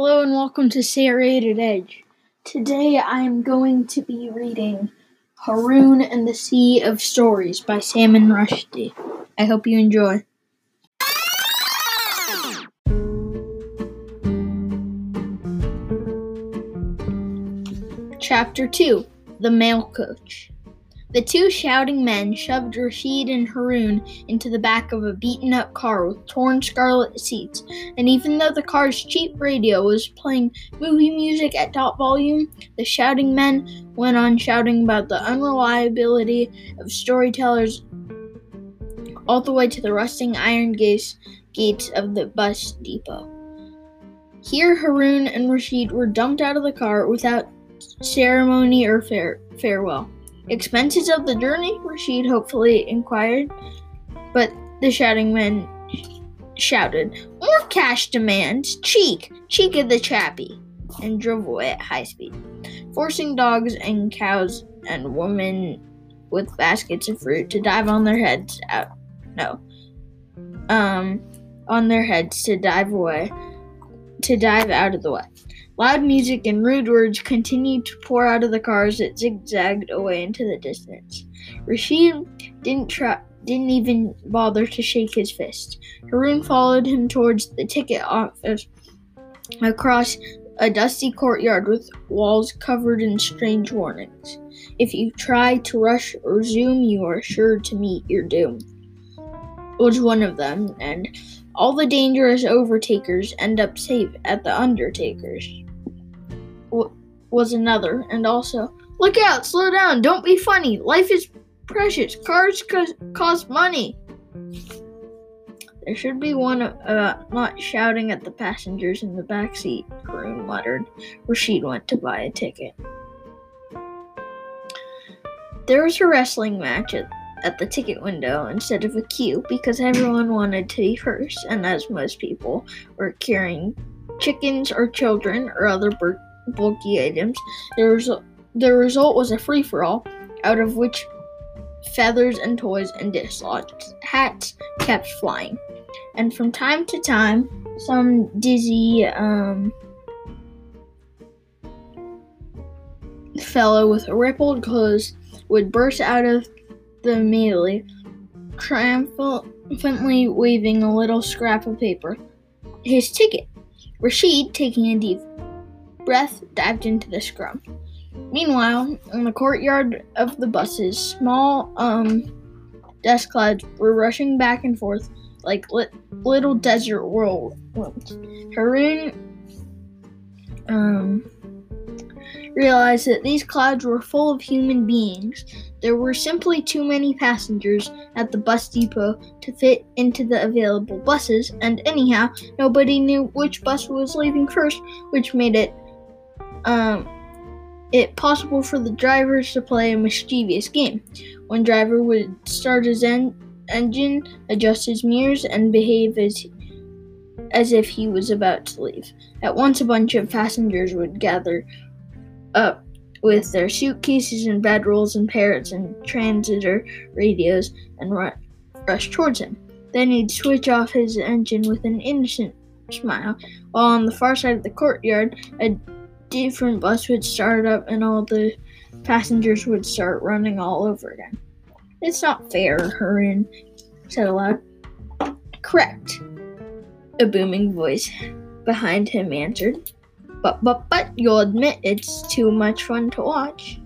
Hello and welcome to Serrated Edge. Today I am going to be reading Haroun and the Sea of Stories by Salman Rushdie. I hope you enjoy. Chapter 2 The Mail Coach the two shouting men shoved Rashid and Haroun into the back of a beaten up car with torn scarlet seats, and even though the car's cheap radio was playing movie music at top volume, the shouting men went on shouting about the unreliability of storytellers all the way to the rusting iron gates, gates of the bus depot. Here, Haroun and Rashid were dumped out of the car without ceremony or fare- farewell. Expenses of the journey? Rashid hopefully inquired. But the shouting men shouted, More cash demands! Cheek! Cheek of the chappie! And drove away at high speed, forcing dogs and cows and women with baskets of fruit to dive on their heads out. No. Um, on their heads to dive away, to dive out of the way. Loud music and rude words continued to pour out of the cars that zigzagged away into the distance. Rashid didn't try, didn't even bother to shake his fist. Haroun followed him towards the ticket office across a dusty courtyard with walls covered in strange warnings. If you try to rush or zoom, you are sure to meet your doom. Was one of them, and all the dangerous overtakers end up safe at the undertakers was another, and also, Look out, slow down, don't be funny. Life is precious. Cars co- cost money. There should be one about not shouting at the passengers in the back seat, Haroun muttered. Rashid went to buy a ticket. There was a wrestling match at, at the ticket window instead of a queue because everyone wanted to be first, and as most people were carrying chickens or children or other bird bulky items. The, result, the result was a free for all, out of which feathers and toys and dislodged hats kept flying. And from time to time, some dizzy um, fellow with rippled clothes would burst out of the melee, triumphantly waving a little scrap of paper. His ticket. Rashid, taking a deep breath, dived into the scrum. Meanwhile, in the courtyard of the buses, small um, dust clouds were rushing back and forth like li- little desert whirlwinds. Haroun um, realized that these clouds were full of human beings. There were simply too many passengers at the bus depot to fit into the available buses, and anyhow, nobody knew which bus was leaving first, which made it um, it possible for the drivers to play a mischievous game. One driver would start his en- engine, adjust his mirrors, and behave as as if he was about to leave. At once, a bunch of passengers would gather up with their suitcases and bedrolls and parrots and transitor radios and ru- rush towards him. Then he'd switch off his engine with an innocent smile, while on the far side of the courtyard, a different bus would start up and all the passengers would start running all over again. It's not fair, Haroun said aloud. Correct, a booming voice behind him answered. But, but, but, you'll admit it's too much fun to watch.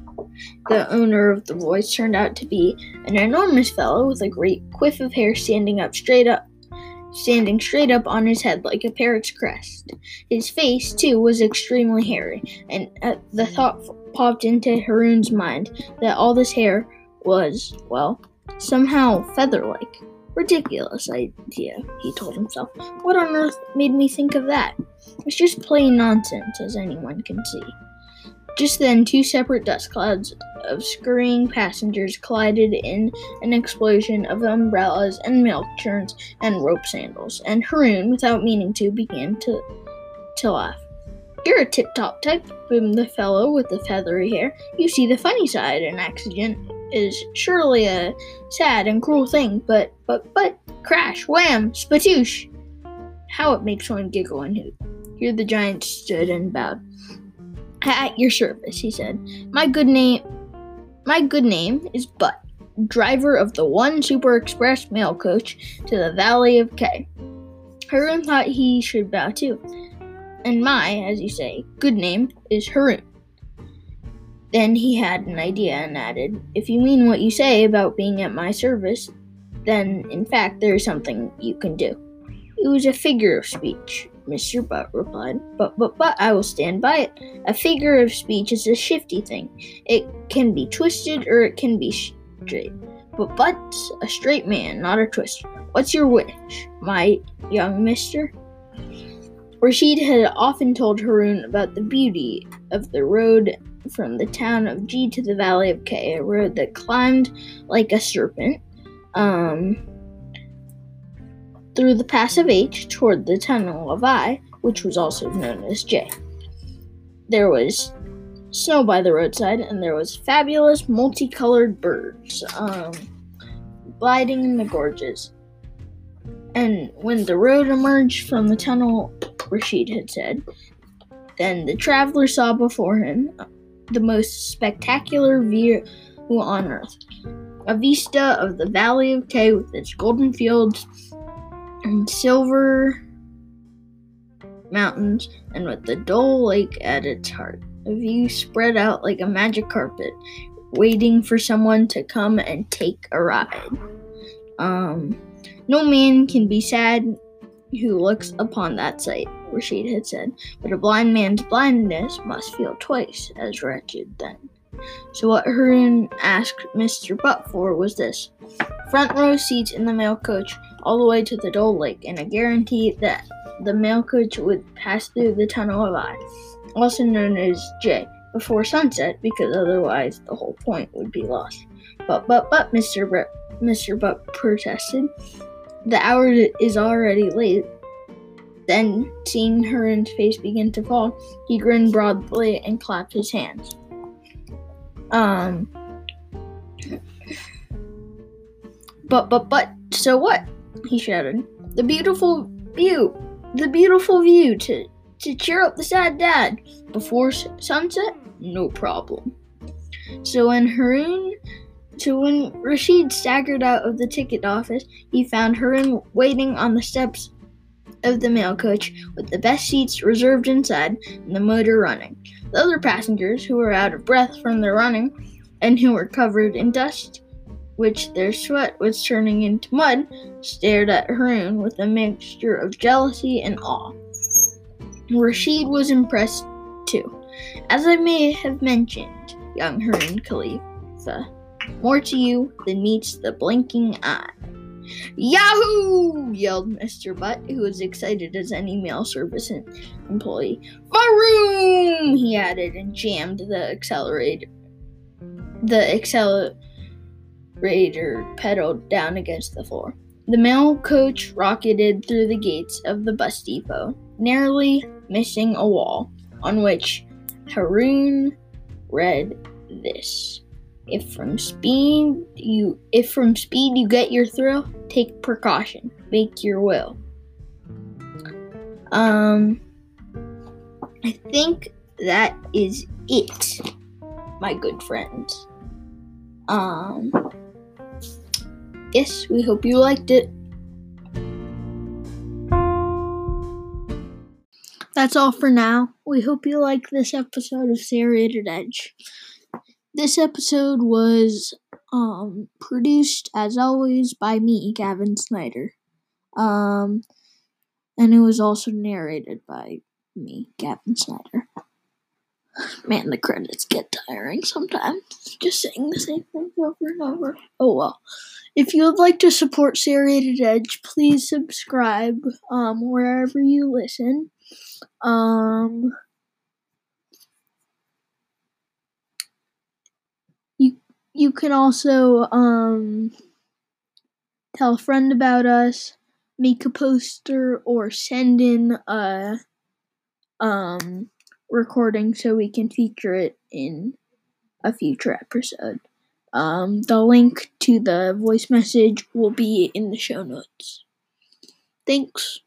The owner of the voice turned out to be an enormous fellow with a great quiff of hair standing up straight up standing straight up on his head like a parrot's crest. His face, too, was extremely hairy, and uh, the thought popped into Haroun's mind that all this hair was, well, somehow feather like. Ridiculous idea, he told himself. What on earth made me think of that? It's just plain nonsense, as anyone can see. Just then, two separate dust clouds of scurrying passengers collided in an explosion of umbrellas and milk churns and rope sandals, and Haroun, without meaning to, began to, to laugh. You're a tip top type, boomed the fellow with the feathery hair. You see the funny side. An accident is surely a sad and cruel thing, but, but, but, crash, wham, spatoosh. How it makes one giggle and hoot. Here the giant stood and bowed. At your service, he said. My good name, my good name is Butt, driver of the One Super Express mail coach to the Valley of K. Haroun thought he should bow too. And my, as you say, good name is Haroun. Then he had an idea and added, If you mean what you say about being at my service, then in fact there is something you can do. It was a figure of speech, Mr. Butt replied. But, but, but, I will stand by it. A figure of speech is a shifty thing. It can be twisted or it can be straight. But Butt's a straight man, not a twister. What's your wish, my young mister? Rashid had often told Haroun about the beauty of the road from the town of G to the valley of K, a road that climbed like a serpent um, through the pass of H toward the tunnel of I, which was also known as J. There was snow by the roadside, and there was fabulous multicolored birds um, gliding in the gorges. And when the road emerged from the tunnel, Rashid had said, then the traveler saw before him the most spectacular view on earth a vista of the Valley of K with its golden fields and silver mountains, and with the dull lake at its heart. A view spread out like a magic carpet, waiting for someone to come and take a ride. Um, no man can be sad who looks upon that sight, Rashid had said, but a blind man's blindness must feel twice as wretched then. So what Haroun asked Mr. Butt for was this front row seats in the mail coach all the way to the Dole Lake, and a guarantee that the mail coach would pass through the Tunnel of I, also known as J, before sunset, because otherwise the whole point would be lost. But, but, but, Mr. Butt, Mr. Butt protested, the hour is already late. Then, seeing Haroun's face begin to fall, he grinned broadly and clapped his hands. Um, but, but, but, so what? He shouted. The beautiful view, the beautiful view to, to cheer up the sad dad before sunset? No problem. So when Haroun, so when Rashid staggered out of the ticket office, he found Haroun waiting on the steps of the mail coach with the best seats reserved inside and the motor running. The other passengers, who were out of breath from their running and who were covered in dust, which their sweat was turning into mud, stared at Haroun with a mixture of jealousy and awe. Rashid was impressed too. As I may have mentioned, young Haroun Khalifa, more to you than meets the blinking eye. Yahoo! yelled Mr. Butt, who was excited as any mail service employee. Maroon! he added and jammed the accelerator. The accelerator pedaled down against the floor. The mail coach rocketed through the gates of the bus depot, narrowly missing a wall on which Haroun read this. If from speed you if from speed you get your thrill, take precaution. Make your will. Um I think that is it, my good friends. Um yes, we hope you liked it. That's all for now. We hope you like this episode of Serrated Edge. This episode was um, produced, as always, by me, Gavin Snyder. Um, and it was also narrated by me, Gavin Snyder. Man, the credits get tiring sometimes. Just saying the same things over and over. Oh well. If you would like to support Serrated Edge, please subscribe um, wherever you listen. Um, you can also um, tell a friend about us, make a poster, or send in a um, recording so we can feature it in a future episode. Um, the link to the voice message will be in the show notes. Thanks.